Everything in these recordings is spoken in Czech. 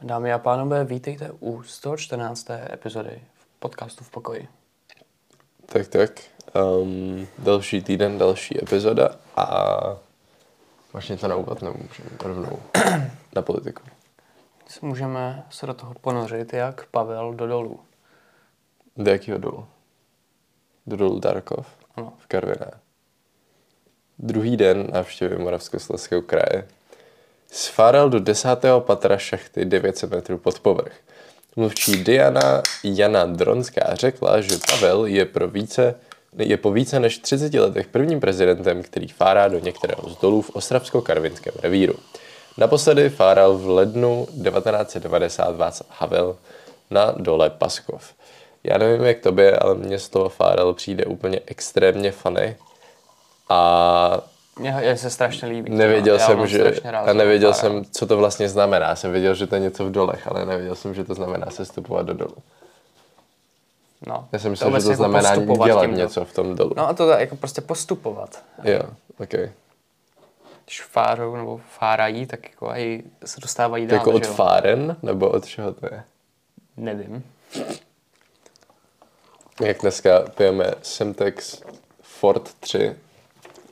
Dámy a pánové, vítejte u 114. epizody v podcastu v pokoji. Tak, tak. Um, další týden, další epizoda a máš něco na úvod, nebo můžeme rovnou na politiku. Můžeme se do toho ponořit, jak Pavel do dolů. Do jakého dolu? Do dolu Darkov Ano. v Karviné. Druhý den návštěvy Moravskoslezského kraje sfáral do desátého patra šachty 900 metrů pod povrch. Mluvčí Diana Jana Dronská řekla, že Pavel je, pro více, je po více než 30 letech prvním prezidentem, který fárá do některého z dolů v Ostravsko-Karvinském revíru. Naposledy fáral v lednu 1990 Václav Havel na dole Paskov. Já nevím, jak tobě, ale mně z toho fárel přijde úplně extrémně funny. A Mně se strašně líbí. Nevěděl Já jsem, že, rád a nevěděl jsem, co to vlastně znamená. Jsem věděl, že to je něco v dolech, ale nevěděl jsem, že to znamená sestupovat do dolu. No. Já jsem myslel, že vůbec to jako znamená dělat tímto. něco v tom dolu. No a to je jako prostě postupovat. Jo, ok. Když fárou nebo fárají, tak jako aj se dostávají dál. Jako od že jo? fáren, nebo od čeho to je? Nevím. Jak dneska pijeme Semtex Ford 3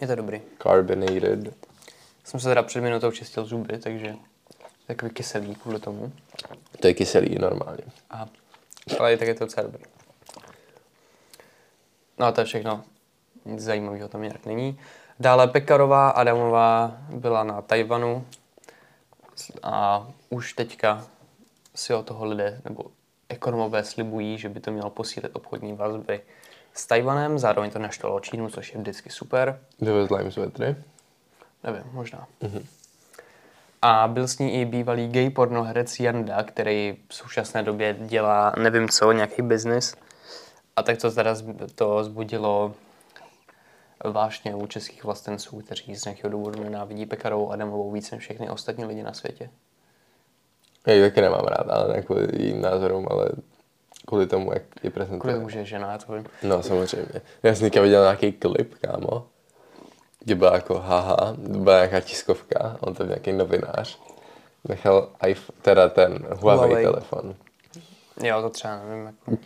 Je to dobrý. Carbonated. Jsem se teda před minutou čistil zuby, takže takový kyselý kvůli tomu. To je kyselý normálně. A, ale i tak je to docela dobrý. No a to je všechno. Nic zajímavého tam nějak není. Dále Pekarová Adamová byla na Tajvanu a už teďka si od toho lidé nebo ekonomové slibují, že by to mělo posílit obchodní vazby s Tajvanem, zároveň to naštvalo Čínu, což je vždycky super. Dovezla jim svetry. Nevím, možná. A byl s ní i bývalý gay pornoherec Janda, který v současné době dělá, nevím co, nějaký biznis. A tak to teda to zbudilo vážně u českých vlastenců, kteří z nějakého důvodu nenávidí Pekarovou Adamovou víc než všechny ostatní lidi na světě. Já ji taky nemám rád, ale ne kvůli jejím názorům, ale kvůli tomu, jak ji prezentuje. Kvůli tomu, že je žena, já to vím. No, samozřejmě. Já jsem teďka viděl nějaký klip, kámo, kde byla jako haha, byla nějaká tiskovka, on to byl nějaký novinář, nechal iPhone, teda ten Huawei, Huawei. Telefon. Jo, to třeba nevím. Jako.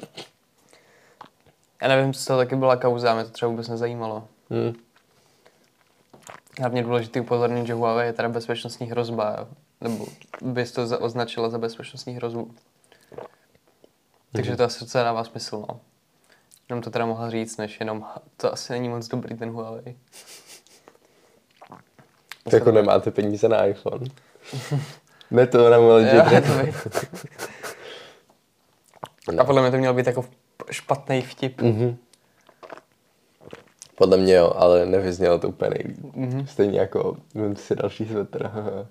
Já nevím, co to taky byla kauza, mě to třeba vůbec nezajímalo. Hm. Hlavně důležité upozornit, že Huawei je teda bezpečnostní hrozba, jo. nebo bys to označila za bezpečnostní hrozbu. Takže to asi docela dává smysl, no. Jenom to teda mohla říct, než jenom, "Ha, to asi není moc dobrý ten Huawei. To jako nemáte peníze na iPhone. ne to na Jo, vím. A podle mě to měl být jako špatný vtip. Mhm. Podle mě jo, ale nevyznělo to úplně nejlíp. Mhm. Stejně jako, vím si další svetr. haha.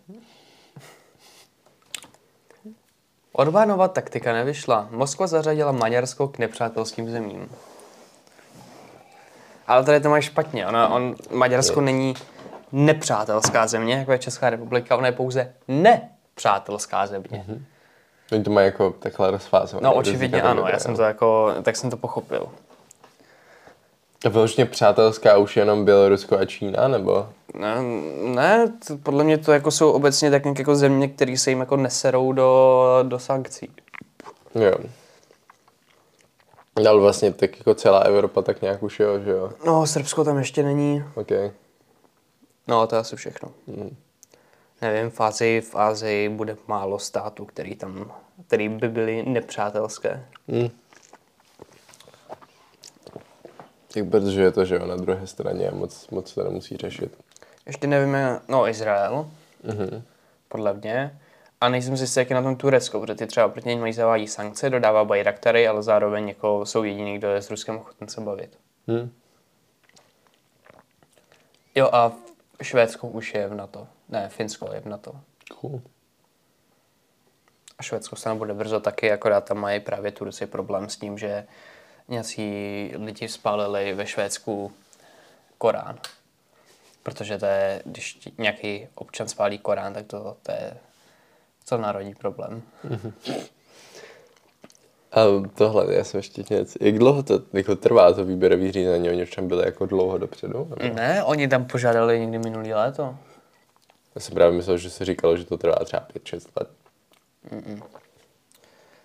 Orbánova taktika nevyšla. Moskva zařadila Maďarsko k nepřátelským zemím. Ale tady to máš špatně. Ona, on, Maďarsko není nepřátelská země, jako je Česká republika, ona je pouze nepřátelská země. Oni to mají jako takhle rozfázované. No očividně ano, já jsem to jako, tak jsem to pochopil. A vyloženě přátelská už jenom Bělorusko a Čína, nebo? Ne, ne to, podle mě to jako jsou obecně tak nějak jako země, které se jim jako neserou do, do sankcí. Jo. Ale vlastně tak jako celá Evropa tak nějak už jo, že jo. No, Srbsko tam ještě není. OK. No, to je asi všechno. Nevím, v Ázii, v Ázii bude málo států, který tam, který by byly nepřátelské. Hm. Tak protože je to, že jo, na druhé straně a moc, moc to nemusí řešit. Ještě nevíme, no Izrael, podle mě. A nejsem si jistý, jak je na tom Turecko, protože ty třeba proti něm mají zavádí sankce, dodává bajraktary, ale zároveň jako jsou jediný, kdo je s Ruskem ochoten se bavit. Hm. Jo a Švédsko už je v NATO. Ne, Finsko je v NATO. Cool. A Švédsko se nebude brzo taky, akorát tam mají právě Turci problém s tím, že nějací lidi spálili ve Švédsku Korán. Protože to je, když nějaký občan spálí Korán, tak to, to je celonárodní problém. A tohle, já jsem ještě něco. Jak dlouho to jako trvá to výběrový řízení? Oni tam byli jako dlouho dopředu? Nebo? Ne, oni tam požádali někdy minulý léto. Já jsem právě myslel, že se říkalo, že to trvá třeba 5-6 let.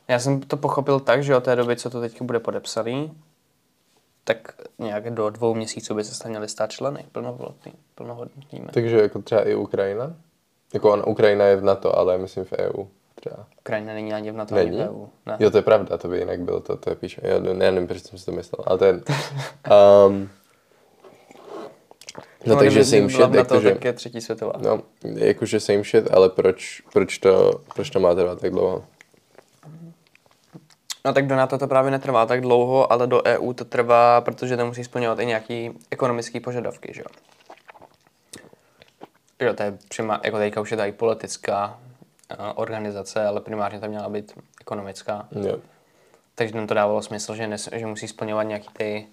Já jsem to pochopil tak, že od té doby, co to teď bude podepsaný, tak nějak do dvou měsíců by se měli stát členy plnohodnotný, plnohodnotnými. Takže jako třeba i Ukrajina? Jako on, Ukrajina je v NATO, ale myslím v EU třeba. Ukrajina není ani v NATO, ani Není? v EU. Ne. Jo, to je pravda, to by jinak bylo, to, to je píše. Já ne, nevím, proč jsem si to myslel, ale to je... Um, no, takže kdyby same byla shit, v NATO, jakože... tak je třetí světová. No, jakože same shit, ale proč, proč, to, proč to má trvat tak dlouho? No tak do NATO to právě netrvá tak dlouho, ale do EU to trvá, protože to musí splňovat i nějaký ekonomické požadavky, že jo. Jo, to je přima, jako teďka už je tady politická uh, organizace, ale primárně to měla být ekonomická. Jo. Takže nám to dávalo smysl, že, nes, že musí splňovat nějaký ty...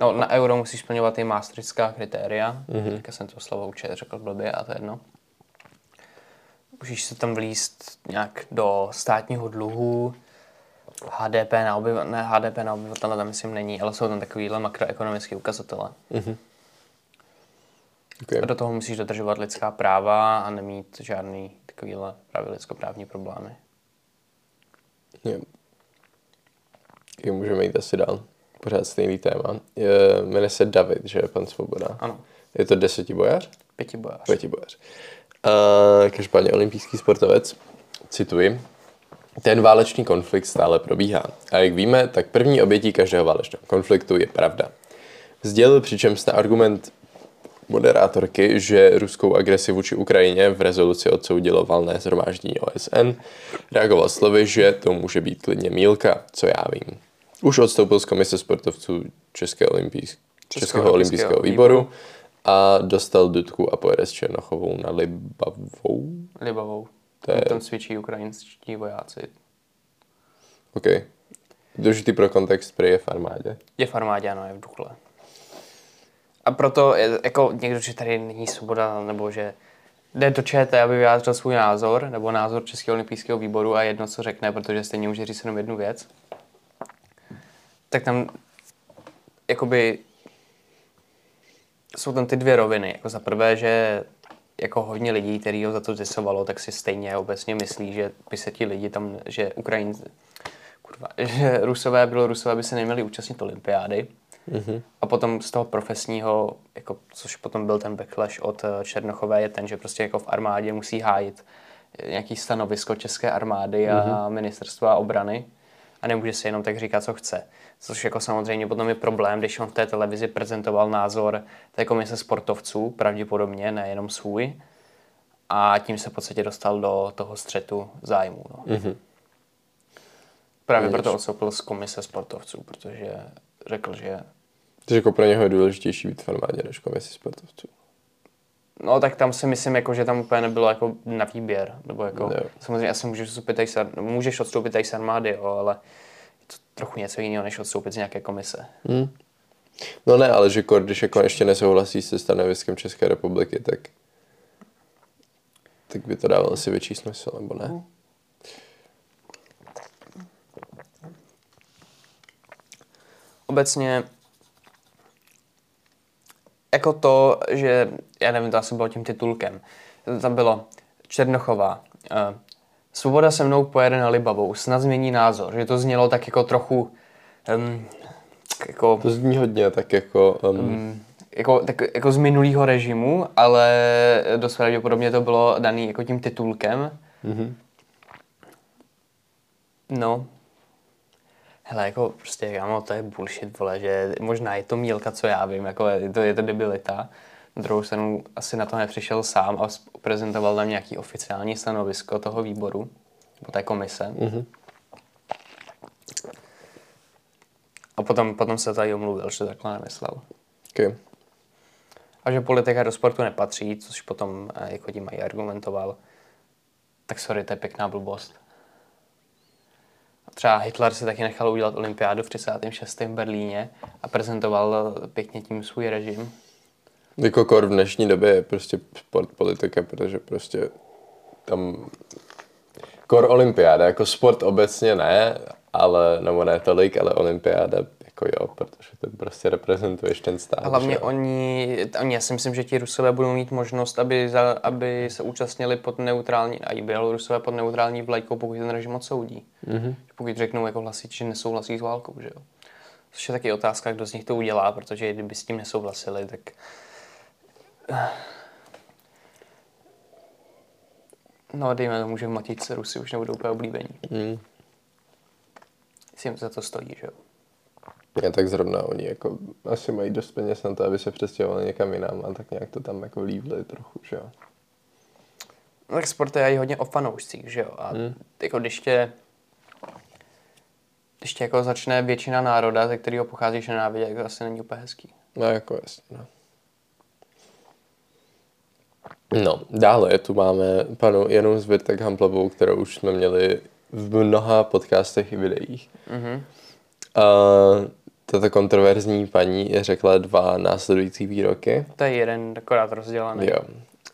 No, na euro musí splňovat ty maastrichtská kritéria. Mm-hmm. Teďka jsem to slovo určitě řekl blbě a to je jedno. Musíš se tam vlíst nějak do státního dluhu, HDP na obyvatele, ne HDP na obyvatele tam myslím není, ale jsou tam takovýhle makroekonomické ukazatele. Okay. A do toho musíš dodržovat lidská práva a nemít žádný takovýhle právě lidskoprávní problémy. Jo. Jo, můžeme jít asi dál. Pořád stejný téma. Je, jmenuje se David, že je pan Svoboda. Ano, Je to desetibojař? pětibojář. Pětibojař. Uh, každopádně olympijský sportovec, cituji, ten válečný konflikt stále probíhá. A jak víme, tak první obětí každého válečného konfliktu je pravda. Sdělil přičemž na argument moderátorky, že ruskou agresi vůči Ukrajině v rezoluci odsoudilo valné zhromáždění OSN, reagoval slovy, že to může být klidně mílka, co já vím. Už odstoupil z komise sportovců České olympijsk- Českého olympijského výboru a dostal dudku a pojede s Černochovou na Libavou. Libavou. To je- Tam cvičí ukrajinští vojáci. OK. Důležitý pro kontext prý je v armádě. Je v armádě, ano, je v Dukle. A proto, je, jako někdo, že tady není svoboda, nebo že jde do ČT, aby vyjádřil svůj názor, nebo názor Českého olympijského výboru a jedno, co řekne, protože stejně může říct jenom jednu věc, tak tam jakoby jsou tam ty dvě roviny. Jako za prvé, že jako hodně lidí, který ho za to zesovalo, tak si stejně obecně myslí, že by se ti lidi tam, že Ukrajinci, kurva, že Rusové, Bělorusové by se neměli účastnit olympiády. Mm-hmm. A potom z toho profesního, jako, což potom byl ten backlash od eh, Černochové, je ten, že prostě jako v armádě musí hájit eh, nějaký stanovisko České armády a mm-hmm. ministerstva obrany a nemůže si jenom tak říkat, co chce. Což jako samozřejmě potom je problém, když on v té televizi prezentoval názor té komise sportovců, pravděpodobně, nejenom svůj, a tím se v podstatě dostal do toho střetu zájmu. No. Mm-hmm. Právě proto odstoupil z komise sportovců, protože řekl, že Takže jako pro něho je důležitější být v armádě než komisi sportovců. No tak tam si myslím, jako, že tam úplně nebylo jako na výběr. Nebo jako, Jo. samozřejmě asi můžeš odstoupit, tady můžeš odstoupit tady z armády, jo, ale trochu něco jiného, než odstoupit z nějaké komise. No ne, ale že když jako ještě nesouhlasí se stanoviskem České republiky, tak tak by to dávalo asi větší smysl, nebo ne? Obecně jako to, že, já nevím, to asi bylo tím titulkem, tam bylo Černochová, uh, Svoboda se mnou pojede na Libavou, snad změní názor, že to znělo tak jako trochu, um, jako, To zní hodně tak jako... Um, Mm, jako, tak, jako z minulého režimu, ale dost pravděpodobně to bylo daný jako tím titulkem. Mhm. No. Hele, jako prostě, kámo, to je bullshit, vole, že možná je to mílka, co já vím, jako je to, je to debilita. Na druhou stranu asi na to nepřišel sám a prezentoval tam nějaký oficiální stanovisko toho výboru, nebo té komise. Mhm. A potom, potom se tady omluvil, že takhle nemyslel. okay. A že politika do sportu nepatří, což potom eh, jako tím i argumentoval, tak sorry, to je pěkná blbost. A třeba Hitler si taky nechal udělat olympiádu v 36. v Berlíně a prezentoval eh, pěkně tím svůj režim. Jako kor v dnešní době je prostě sport politika, protože prostě tam kor olympiáda, jako sport obecně ne, ale, nebo ne tolik, ale olympiáda Jako jo, protože ten prostě reprezentuješ ten stát. Hlavně že oni, oni, já si myslím, že ti Rusové budou mít možnost, aby, za, aby se účastnili pod neutrální, a i Bělorusové pod neutrální vlajkou, pokud ten režim odsoudí. Mm-hmm. Pokud řeknou jako hlasíči, že nesouhlasí s válkou, že jo. Což je taky otázka, kdo z nich to udělá, protože kdyby s tím nesouhlasili, tak... No, dejme tomu, že v Matice Rusy už nebudou úplně oblíbení. Mm. Jestli jim za to stojí, že jo. Já tak zrovna oni jako asi mají dost peněz na to, aby se přestěhovali někam jinam a tak nějak to tam jako lívli trochu, že jo. No, tak sport je i hodně o fanoušcích, že jo. A Hmm. jako když tě, když tě jako začne většina národa, ze kterého pocházíš nenávidět, tak to asi není úplně hezký. No jako jasně, no. No, dále tu máme panu Janu Zbytek Hamplovou, kterou už jsme měli v mnoha podcastech i videích. Mhm. A tato kontroverzní paní řekla dva následující výroky. To je jeden akorát rozdělaný. Jo.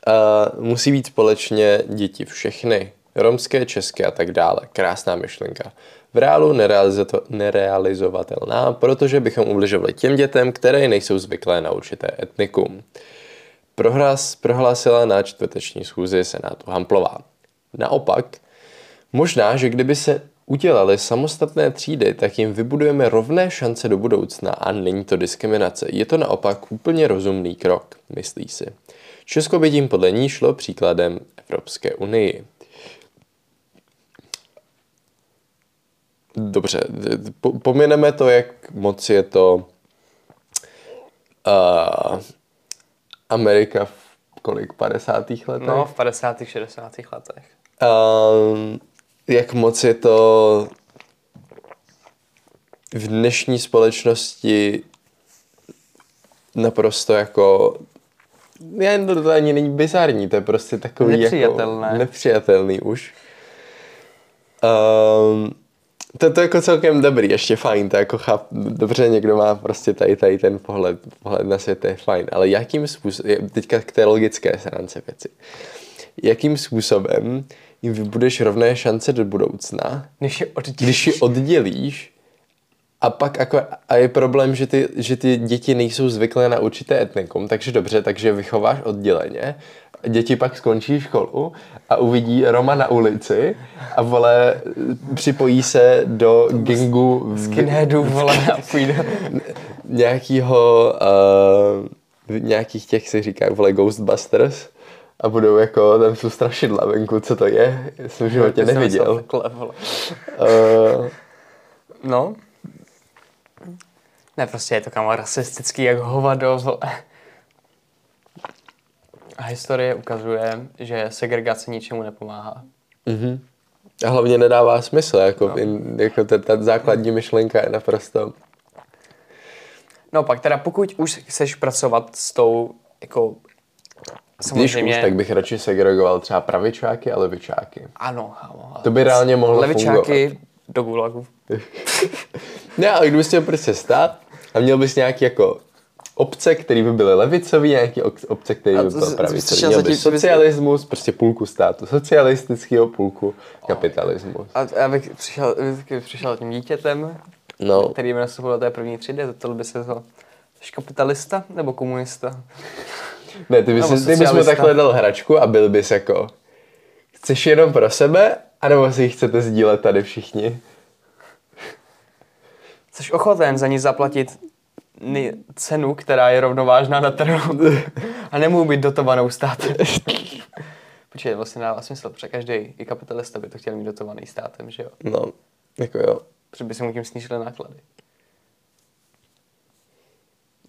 A musí být společně děti všechny. Romské, české a tak dále. Krásná myšlenka. V reálu nerealizo- nerealizovatelná, protože bychom ubližovali těm dětem, které nejsou zvyklé na určité etnikum. Prohlas, prohlásila na čtvrteční schůzi Senátu Hamplová. Naopak, možná, že kdyby se udělali samostatné třídy, tak jim vybudujeme rovné šance do budoucna a není to diskriminace. Je to naopak úplně rozumný krok, myslí si. Česko by tím podle ní šlo příkladem Evropské unii. Dobře, pomineme to, jak moc je to uh, Amerika v kolik, 50. letech? No, v 50. 60. letech. Um, jak moc je to v dnešní společnosti naprosto jako jen to, to ani není bizarní, to je prostě takový Nepřijatelné. jako nepřijatelný už. Um, to, to je jako celkem dobrý, ještě fajn, to jako cháp, dobře někdo má prostě tady, tady ten pohled, pohled na svět, to je fajn, ale jakým způsobem, teďka k té logické stránce věci, jakým způsobem jim budeš rovné šance do budoucna, Když je oddělíš. když ji oddělíš a pak jako, a je problém, že ty, že ty děti nejsou zvyklé na určité etnikum, takže dobře, takže vychováš odděleně, děti pak skončí školu a uvidí Roma na ulici a vole, připojí se do gangu v- Skinheadů, vole, a půjde. nějakýho, uh, nějakých těch si říká, vole, Ghostbusters a budou jako, tam jsou strašidla venku, co to je, jsem v životě neviděl. Takhle, vole. Uh, No. Ne, prostě je to kamo rasistický jak hovado, vole. A historie ukazuje, že segregace ničemu nepomáhá. Mhm. A hlavně nedává smysl, jako, no. in, jako ta, ta základní myšlenka je naprosto... No pak teda pokud už chceš pracovat s tou, jako Když samozřejmě... už, tak bych radši segregoval třeba pravičáky a levičáky. Ano, kámo. To by reálně mohlo Levičáky fungovat. do gulagu. Ne, ale kdybys měl prostě stát a měl bys nějaký jako obce, které by byly levicový, nějaký obce, které by byly pravicový. Měl bys- socialismus, prostě půlku státu, socialistického půlku kapitalismus. A já bych přišel, bych přišel tím dítětem, No, který by nastupoval do té první třídy, zeptal by se to, jsi kapitalista nebo komunista? ne, ty bys, ty bys mu takhle dal hračku a byl bys jako, chceš jenom pro sebe, anebo si ji chcete sdílet tady všichni? Jsi ochoten za ní zaplatit cenu, která je rovnovážná na trhu a nemůžu být dotovanou státem. Počkej, vlastně dává smysl, protože každý, i kapitalista by to chtěl mít dotovaný státem, že jo? No, jako jo. Protože by se mu tím snížily náklady.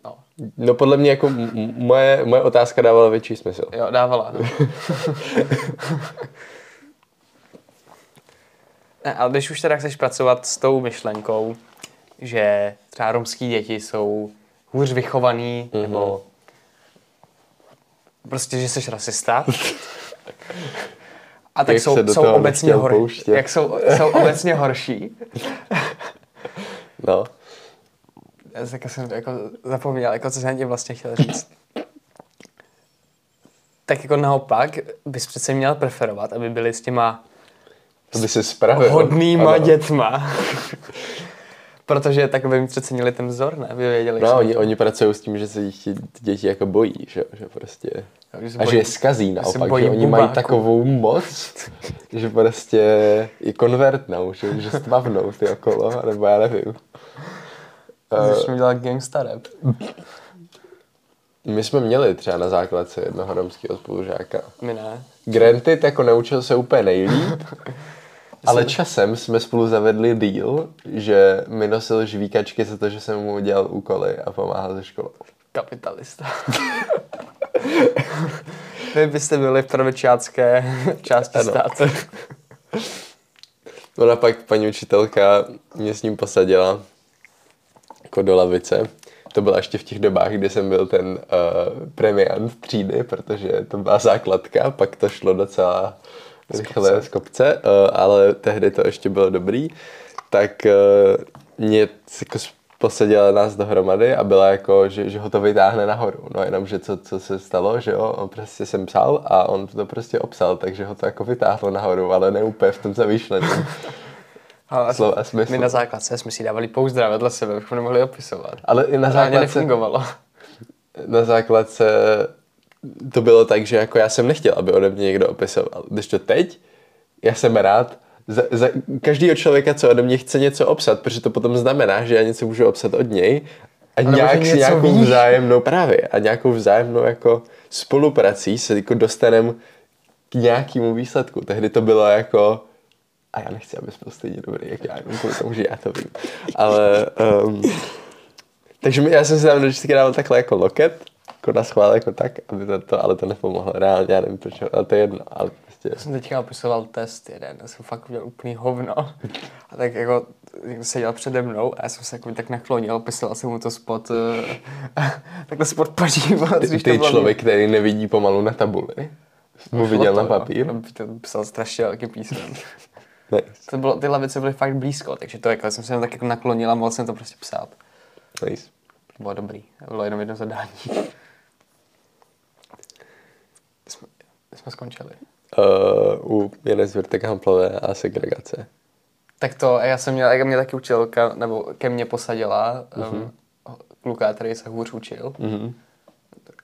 No, No podle mě jako m- moje, moje otázka dávala větší smysl. jo, dávala. No. ne, ale když už teda chceš pracovat s tou myšlenkou, že třeba romský děti jsou hůř vychovaný, mm-hmm. nebo prostě, že jsi rasista, a tak Jak jsou, jsou obecně nechtěl hor, pouštět. jak jsou, jsou obecně horší. No. Já tak jsem jako zapomněl, jako co jsem tím vlastně chtěl říct. Tak jako naopak bys přece měl preferovat, aby byli s těma To by se spravil. hodnýma Ano. dětma. Protože tak by mi přecenili ten vzor, ne? Vy věděli, No, že- oni, oni pracují s tím, že se jich děti jako bojí, že, že prostě... Že A že je skazí naopak, bojí že oni mají bubáků. takovou moc, že prostě i konvertnou, že, že stvavnou ty okolo, nebo já nevím. Začnu dělat gangsta rap. My jsme měli třeba na základce jednoho romského spolužáka. My ne. Granted jako naučil se úplně nejlíp, ale časem jsme spolu zavedli deal, že mi nosil žvíkačky za to, že jsem mu dělal úkoly a pomáhal ze školou. Kapitalista. Vy byste byli v pravičácké části Ano. státu. No a pak paní učitelka mě s ním posadila jako do lavice. To bylo ještě v těch dobách, kdy jsem byl ten uh, premiant třídy, protože to byla základka, pak to šlo docela rychle z kopce, uh, ale tehdy to ještě bylo dobrý. Tak uh, mě jako posadila nás dohromady a byla jako, že, že ho to vytáhne nahoru. No jenom, že co, co se stalo, že jo, on prostě jsem psal a on to prostě obsal, takže ho to jako vytáhlo nahoru, ale ne úplně v tom zamýšlení. Ale Slova smyslu. my na základce jsme si dávali pouzdra vedle sebe, bychom nemohli opisovat. Ale i na základce, nefungovalo. na základce to bylo tak, že jako já jsem nechtěl, aby ode mě někdo opisoval. Když to teď, já jsem rád za, za každého člověka, co ode mě chce něco obsat, protože to potom znamená, že já něco můžu obsat od něj a nějak s nějakou ví. vzájemnou právě a nějakou vzájemnou jako spoluprací se jako dostaneme k nějakému výsledku. Tehdy to bylo jako a já nechci, abys byl stejně dobrý, jak já, jenom kvůli tomu, že já to vím. Ale um, takže já jsem si tam vždycky dával takhle jako loket, jako na schvál, jako tak, aby to, to, ale to nepomohlo. Reálně, já nevím proč, ale to je jedno. Ale prostě, Já jsem teďka opisoval test jeden, já jsem fakt udělal úplný hovno. A tak jako někdo seděl přede mnou a já jsem se jako tak naklonil, opisoval jsem mu to spod, eh, takhle spod paží. ty, ty člověk, který nevidí pomalu na tabuli, mu viděl na papír. To psal strašně velký písmen. Ne, To bylo, ty lavice byly fakt blízko, takže to jako, jsem se tak jako naklonil a mohl jsem to prostě psát. nice. To bylo dobrý, to bylo jenom jedno zadání. Jsme, jsme skončili. Uh, u jedné zvrtek hamplové a segregace. Tak to, já jsem měl, jak mě taky učitelka, nebo ke mně posadila um, kluka, který se hůř učil. Mhm.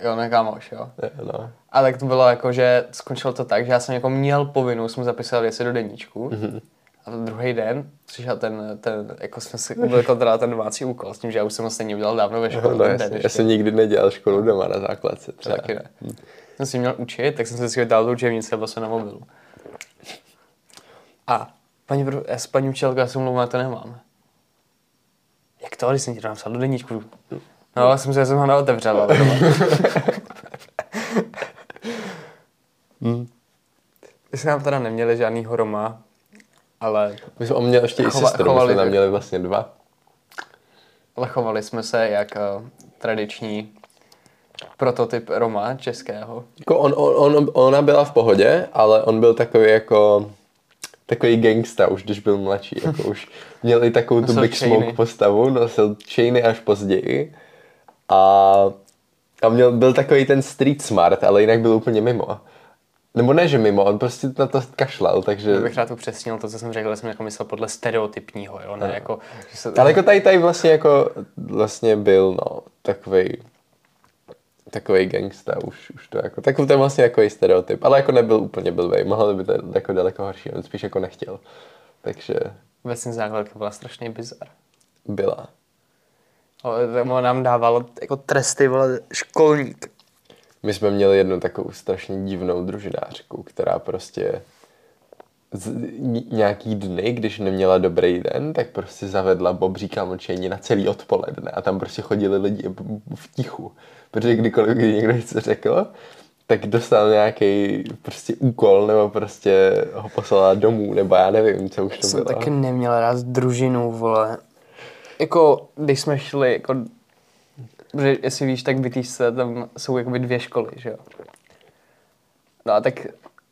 Jo, ne kámoš, jo. Je, No. A tak to bylo jako, že skončilo to tak, že já jsem jako měl povinnost mu zapisovat věci do deníčku. Mm-hmm. A druhý den přišel ten, ten jako jsme si, byl teda ten domácí úkol s tím, že já už jsem ho stejně udělal dávno ve škole. No, jasně, den já jsem nikdy nedělal školu doma na základce. Třeba. taky ne. Jsem si měl učit, tak jsem si vždycky dal do učebnice jsem na mobilu. A paní, já s paní učitelkou, já se mluvím, já to nemám. Jak to, když jsem ti to napsal do deníčku? No, já jsem se, já jsem ho neotevřel. ale doma. My jsme tam teda neměli žádnýho Roma, ale, My jsme on měl ještě i Chova- sestru, my chovali jsme tam měli vlastně dva. ale chovali jsme se jak uh, tradiční prototyp Roma českého. Jako on, on, on, ona byla v pohodě, ale on byl takový jako takový gangsta už, když byl mladší. Jako už měl i takovou tu Big chainy. Smoke postavu, nosil chainy až později. A, a měl, byl takový ten street smart, ale jinak byl úplně mimo. Nebo ne, že mimo, on prostě na to kašlal, takže... Já bych rád upřesnil to, co jsem řekl, že jsem jako myslel podle stereotypního, jo, ne jako, že se, Ale jako tady, tady vlastně jako vlastně byl, no, takovej takový gangsta, už, už to jako, takový ten vlastně jako stereotyp, ale jako nebyl úplně blbej, mohl by to jako daleko horší, on spíš jako nechtěl, takže Vesní základka byla strašný bizar. byla. Ale to nám dával jako tresty, vole, školník. My jsme měli jednu takovou strašně divnou družinářku, která prostě z, nějaký dny, když neměla dobrý den, tak prostě zavedla bobříka mlčení na celý odpoledne a tam prostě chodili lidi v tichu. Protože kdykoliv, kdy někdo něco řekl, tak dostal nějaký prostě úkol nebo prostě ho poslala domů, nebo já nevím, co už to Jsem bylo. taky neměl rád družinu, vole. Jako, když jsme šli, jako, protože jestli víš, tak v Vytýšce tam jsou jakoby dvě školy, že jo. No a tak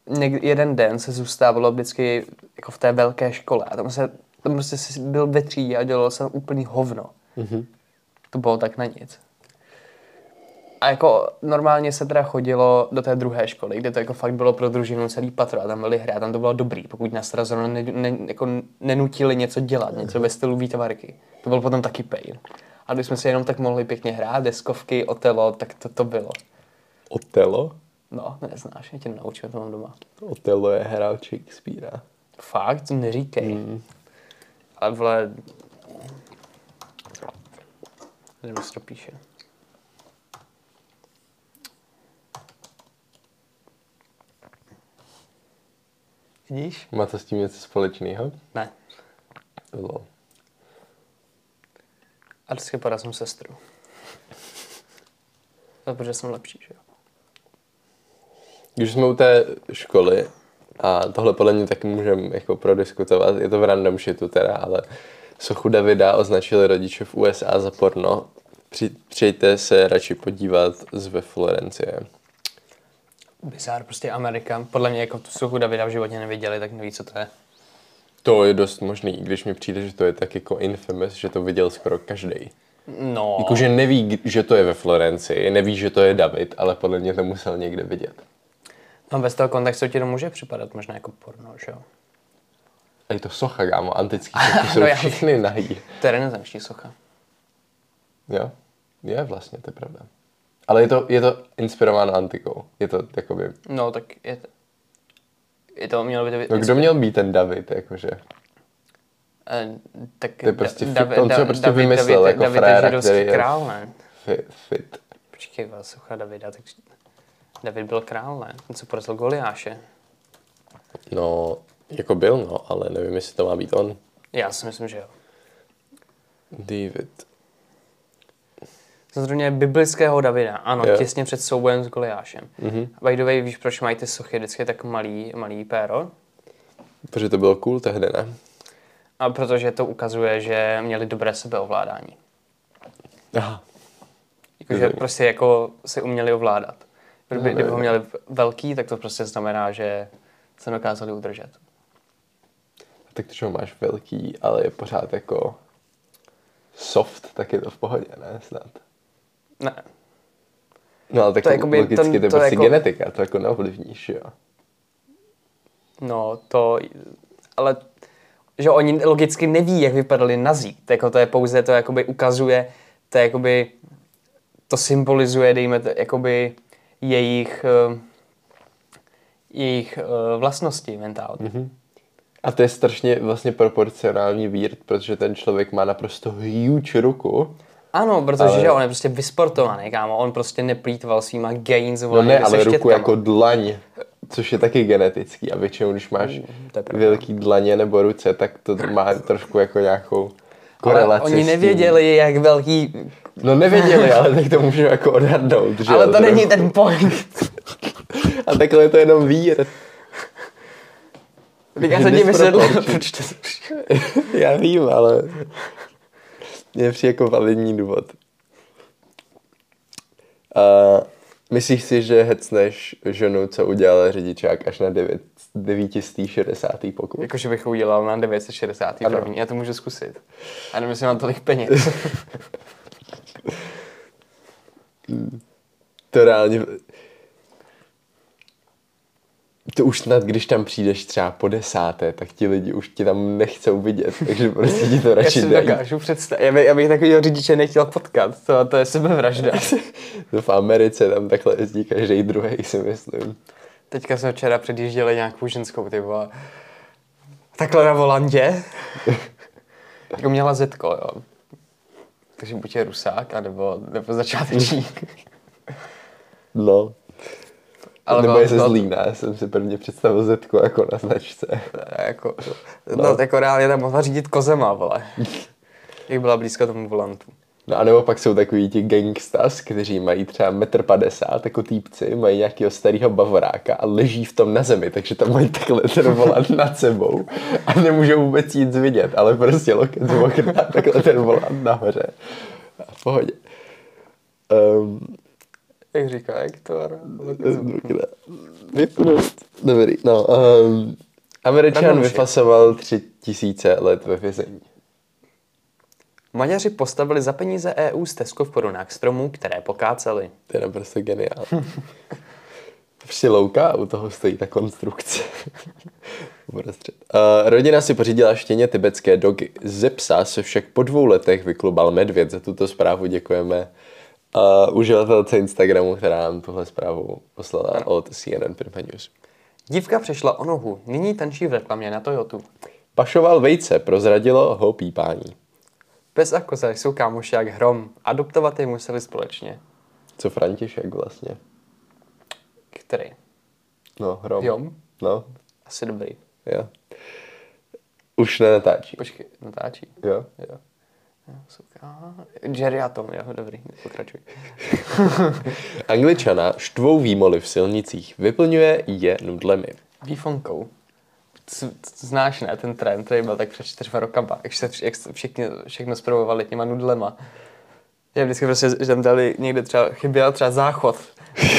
něk, jeden den se zůstávalo vždycky jako v té velké škole a tam se, tam prostě byl ve třídě a dělalo se úplný hovno. Mhm. To bylo tak na nic. A jako normálně se teda chodilo do té druhé školy, kde to jako fakt bylo pro družinu celý patro a tam byly hry a tam to bylo dobrý, pokud nás teda zrovna ne, ne, jako nenutili něco dělat, něco ve stylu výtvarky. To byl potom taky pain. A když jsme si jenom tak mohli pěkně hrát, deskovky, otelo, tak to, to bylo. Otelo? No, neznáš, já tě naučím, to mám doma. Otelo je hra od Shakespearea. Fakt, to neříkej. Mm. Ale vole... Nevím, co to píše. Vidíš? Má to s tím něco společného? Ne. Lol. A vždycky porazím sestru. No, protože jsem lepší, že jo? Když jsme u té školy, a tohle podle mě taky můžeme jako prodiskutovat, je to v random shitu teda, ale sochu Davida označili rodiče v USA za porno. Při, přijďte se radši podívat z ve Florencie. Bizár, prostě Amerika. Podle mě jako tu sochu Davida v životě neviděli, tak neví, co to je. To je dost možný, i když mi přijde, že to je tak jako infamous, že to viděl skoro každý. No, Jakože neví, že to je ve Florencii, neví, že to je David, ale podle mě to musel někde vidět. no bez toho kontextu ti to může připadat možná jako porno, že jo? A je to socha, kámo, antický sochy jsou No já- všechny nahý. To je renesanční socha. Jo, je vlastně, to je pravda. Ale je to, je to inspirováno antikou. Je to jakoby... No, tak je to... Je to mělo by to být... No kdo měl být ten David, jakože? Eh, tak To je prostě Da- fit, on si ho prostě David, vymyslel David, jako David fréra, který je- král, ne? Fit. fit. Počkej, vás socha Davida, tak David byl král, ne? Ten, co porazil Goliáše. No, jako byl, no, ale nevím, jestli to má být on. Já si myslím, že jo. David. Zrovna biblického Davida, ano, Jo. těsně před soubojem s Goliášem. Mm-hmm. By the way, víš, proč mají ty sochy vždycky tak malý, malý péro? Protože to bylo cool tehdy, ne? A protože to ukazuje, že měli dobré sebeovládání. Aha. Jakože prostě jako se uměli ovládat. Kdyby, kdyby ho měli velký, tak to prostě znamená, že se dokázali udržet. Tak to, že ho máš velký, ale je pořád jako soft, tak je to v pohodě, ne? Snad. Ne, No ale tak To jakoby logicky ten- to je to prostě jako- genetika, to jako neovlivníš, jo. no to, ale že oni logicky neví, jak vypadali nazí. To, jako, to je pouze, to jakoby ukazuje, to jakoby, to symbolizuje, dejme to, jakoby jejich, eh, jejich eh, vlastnosti mentální. Mm-hmm. A to je strašně vlastně proporcionální weird, protože ten člověk má naprosto huge ruku. Ano, protože Ale- že on je prostě vysportovaný, kámo, on prostě neplýtval svýma gains, No ne, ale ruku štětkama. jako dlaň, což je taky genetický. A většinou, když máš Mm, velký dlaně nebo ruce, tak to má trošku jako nějakou Ale korelaci oni s tím. nevěděli, jak velký... No nevěděli, ale tak to můžeme jako odhadnout. Že Ale to není ten point. A takhle je to jenom weird. Tak já jsem ti vysvětlil, proč to Já vím, ale je přijde jako validní důvod. A myslíš si, že hecneš ženu, co udělala řidičák až na 9, 960. pokus? Jakože bych ho udělal na 960. Ano. první, já to můžu zkusit. A jestli mám tolik peněz. To reálně... To už snad, když tam přijdeš třeba po desáté, tak ti lidi už ti tam nechcou vidět, takže prostě ti to já radši si dají. dokážu představit. Já bych, já bych takového řidiče nechtěl potkat. To, to je sebevražda. To v Americe tam takhle jezdí každý druhý, si myslím. Teďka jsme včera předjížděli nějakou ženskou, ty vole. Takhle na volantě. jako měla zetko, jo. Takže buď je rusák, anebo, nebo začátečník. No. Ale Nebo je ze bylo- Zlína, já jsem si prvně představil Zetko jako na značce. jako, no, jako reálně tam mohla řídit kozema, vole. Jak byla blízko tomu volantu. No a nebo pak jsou takový ti gangstas, kteří mají třeba 1,50 m jako týpci, mají nějakého starého bavoráka a leží v tom na zemi, takže tam mají takhle ten volant nad sebou a nemůžou vůbec nic vidět, ale prostě loket z okna, takhle ten volant nahoře. A v pohodě. Um, Jak říká Hector. Vypnout. Dobrý, no. Um, Američan vyfasoval tři tisíce let ve vězení. Maďaři postavili za peníze EU stezku v korunách stromů, které pokáceli. To je naprosto geniální. Prostě louka u toho stojí ta konstrukce. Uh, rodina si pořídila štěně tibetské dogy. Ze psa se však po dvou letech vyklubal medvěd. Za tuto zprávu děkujeme uh, uživatelce Instagramu, která nám tuhle zprávu poslala od CNN Prima News. Dívka přešla o nohu, nyní tančí v reklamě na Toyotu. Pašoval vejce, prozradilo ho pípání. Pes a koza jsou kámoši jak hrom. Adoptovat je museli společně. Co František vlastně? Který? No, hrom. Jom? No, Asi dobrý. jo. Už nenatáčí. Počkej, natáčí. Jo. Jo. Ká... Jerry a Tom, jo, dobrý, pokračuj. Angličana štvou výmoly v silnicích, vyplňuje je nudlemi. Výfonkou. C- Znáš, ne, ten trend, který byl tak před čtyřma rokama, jak se, jak se všichni, všechno zpravovali těma nudlema. Já vždycky prostě, že tam dali někde třeba, chyběl třeba záchod.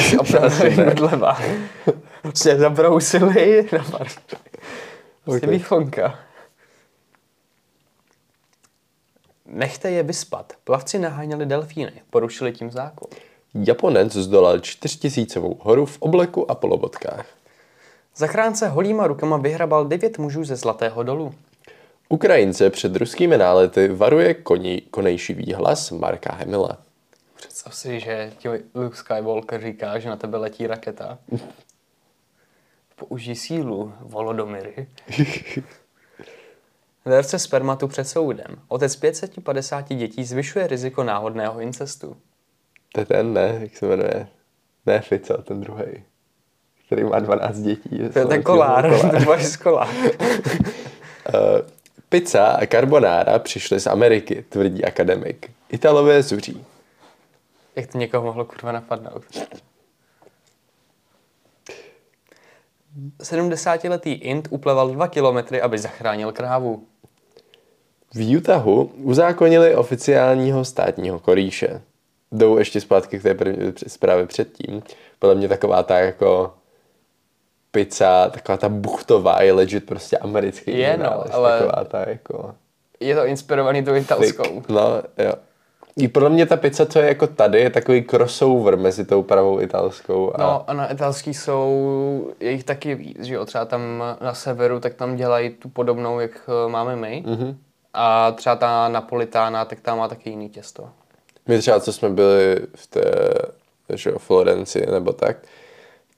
Si opravili nudlema. Prostě zabrousili na pár. Prostě Ok. výfonka. Nechte je vyspat. Plavci naháněli delfíny, porušili tím zákon. Japonec zdolal čtyřtisícovou horu v obleku a polobotkách. Zachránce holýma rukama vyhrabal devět mužů ze Zlatého dolu. Ukrajince před ruskými nálety varuje koní, konejšivý hlas Marka Hemila. Představ si, že ti Luke Skywalker říká, že na tebe letí raketa. Použij sílu, Volodomyry. Dárce spermatu před soudem. Otec 550 dětí zvyšuje riziko náhodného incestu. To je ten, ne? Jak se jmenuje? Ne Fico, ten druhý, který má 12 dětí. To je ten kolár, z kolár. Uh, pizza a carbonara přišly z Ameriky, tvrdí akademik. Italové zuří. Jak to někoho mohlo kurva napadnout? 70-letý Int upleval 2 kilometry, aby zachránil krávu. V Utahu uzákonili oficiálního státního korýše. Jdou ještě zpátky k té první zprávě předtím. Podle mě taková ta jako pizza, taková ta buchtová je legit prostě americký Je, no, ale- Taková ta jako... Je to inspirovaný tou italskou. No, jo. I podle mě ta pizza, co je jako tady, je takový crossover mezi tou pravou italskou a... No a na italský jsou, je jich taky víc, že jo, třeba tam na severu, tak tam dělají tu podobnou, jak eh, máme my. Mm-hmm. A třeba ta napolitána, tak tam má taky jiný těsto. My třeba, co jsme byli v té, že jo, Florenci nebo tak,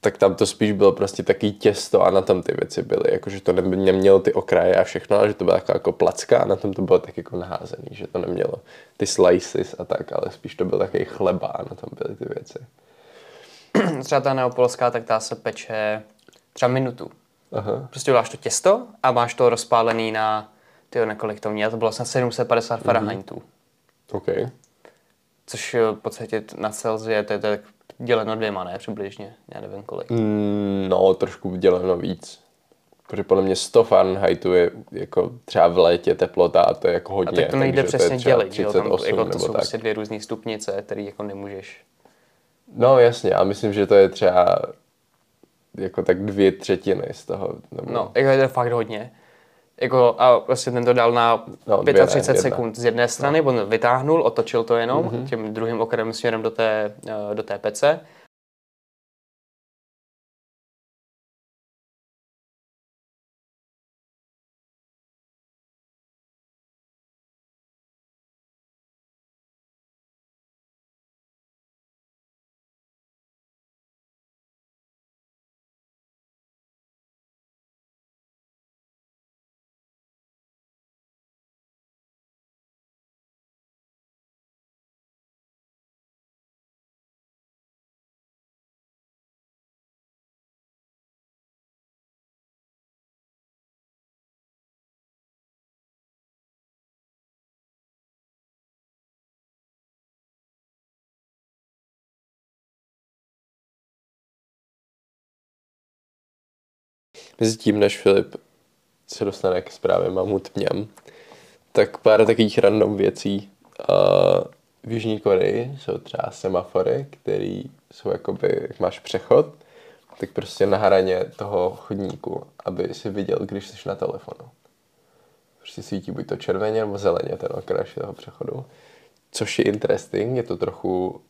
tak tam to spíš bylo prostě taký těsto a na tom ty věci byly, jakože to ne- nemělo ty okraje a všechno, ale že to byla jako, jako placka a na tom to bylo tak jako naházený, že to nemělo ty slices a tak, ale spíš to byl takový chleba a na tom byly ty věci. třeba ta neopolská, tak ta se peče třeba minutu. Aha. Prostě uděláš to těsto a máš to rozpálený na, tyjo, na kolik to měl, to bylo snad 750 Fahrenheitů. OK. Což eh, v podstatě na Celsie to je tak děleno dvěma, ne? Přibližně, já nevím kolik. Mm, no, trošku děleno víc. Protože podle mě 100 Fahrenheitů je jako třeba v létě teplota a to je jako A hodně. tak to nejde přesně to je dělit, že jo? Tam, 38 jako to jsou tak. prostě dvě různé stupnice, které jako nemůžeš. No jasně, a myslím, že to je třeba jako tak dvě třetiny z toho. Nebo... No, jako je to fakt hodně. Jako, a vlastně ten to dal na No, dvě ne, 35 jedna. sekund z jedné strany, no. on vytáhnul, otočil to jenom mm-hmm. tím druhým okrajem směrem do té, eh, do té pece. Mezi tím, než Filip se dostane k zprávě Mamut Mňam, tak pár takových random věcí. Uh, v Jižní Koreji jsou třeba semafory, které jsou jakoby, jak máš přechod, tak prostě na hraně toho chodníku, aby si viděl, když jsi na telefonu. prostě svítí buď to červeně nebo zeleně ten okraš toho přechodu. Což je interesting, je to trochu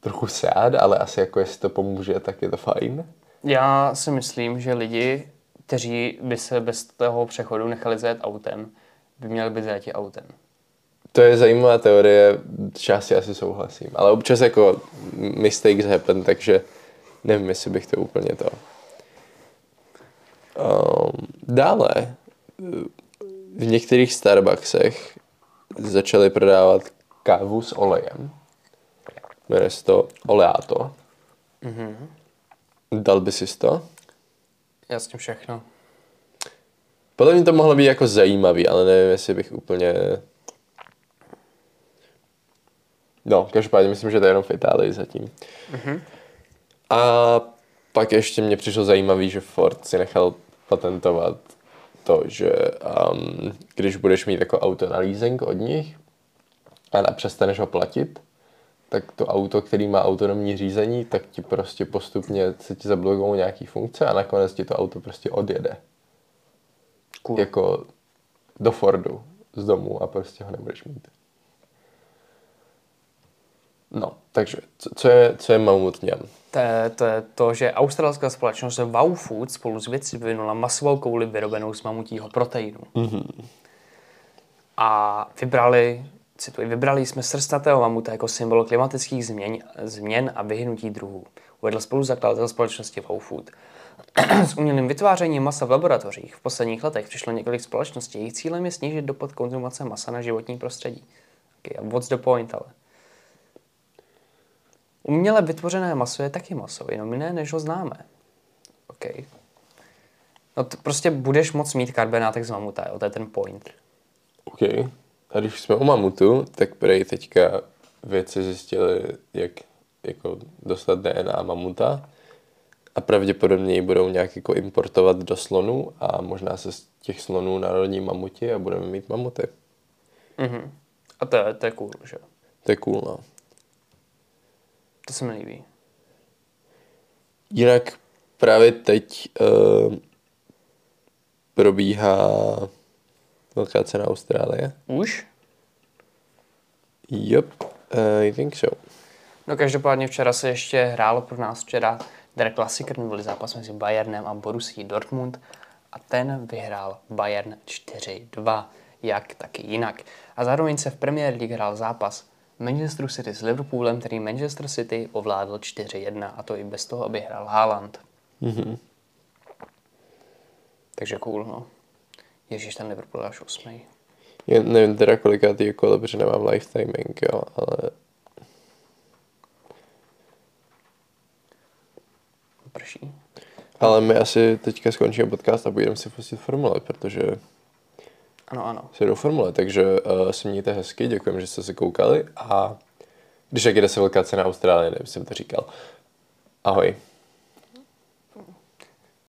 trochu sad, ale asi jako jestli to pomůže, tak je to fajn. Já si myslím, že lidi, kteří by se bez toho přechodu nechali zajet autem, by měli být zajeti autem. To je zajímavá teorie, části asi souhlasím, ale občas jako mistakes happen, takže nevím, jestli bych to úplně to... Um, dále, v některých Starbucksech začali prodávat kávu s olejem. Jmenuje se to oleato. Mm-hmm. Dal by si to? Já s tím všechno. Podle mě to mohlo být jako zajímavý, ale nevím, jestli bych úplně... No, každopádně myslím, že to je jenom v Itálii zatím. Mm-hmm. A pak ještě mě přišlo zajímavý, že Ford si nechal patentovat to, že um, když budeš mít jako auto na leasing od nich a přestaneš ho platit, tak to auto, který má autonomní řízení, tak ti prostě postupně se ti zablokují nějaký funkce a nakonec ti to auto prostě odjede. Cool. Jako do Fordu z domu a prostě ho nebudeš mít. No, takže co, co je, co je mamut něm? To je, to je to, že australská společnost Wow Food spolu s věci vyvinula masovou kouli vyrobenou z mamutího proteinu. Mm-hmm. A vybrali, cituji, vybrali jsme srstatého mamuta jako symbol klimatických změn, změn a vyhnutí druhů. Uvedl spoluzakladatel společnosti Wow Food. s umělým vytvářením masa v laboratořích v posledních letech přišlo několik společností. Jejich cílem je snížit dopad konzumace masa na životní prostředí. Okay, what's the point ale? Uměle vytvořené maso je taky maso, jenom jiné, než ho známe. OK. No to prostě budeš moc mít karbenátek z mamuta, jo? to je ten point. OK. A když jsme u mamutu, tak prej teďka vědci zjistili, jak jako dostat DNA mamuta a pravděpodobně ji budou nějak jako importovat do slonů a možná se z těch slonů narodí mamuti a budeme mít mamuty. Mhm. A to je, to je cool, že To je cool, no. To se mi líbí. Jinak právě teď uh, probíhá velká cena Austrálie. Už? Yep, uh, I think so. No každopádně včera se ještě hrálo pro nás včera Der Klassiker, byl zápas mezi Bayernem a Borussí Dortmund a ten vyhrál Bayern 4-2, jak taky jinak. A zároveň se v Premier League hrál zápas Manchester City s Liverpoolem, který Manchester City ovládl 4-1 a to i bez toho, aby hrál Haaland. Mm-hmm. Takže cool, no. Ježíš, ten Liverpool až osmý. Já nevím teda kolikátý kolo, protože nemám lifetiming, jo, ale... Prší. Ale my asi teďka skončíme podcast a budeme si pustit formule, protože ano, ano. Se do formule, takže uh, si mějte hezky, děkujeme, že jste se koukali a když jak jde se velká cena Austrálie, nevím, jsem to říkal. Ahoj.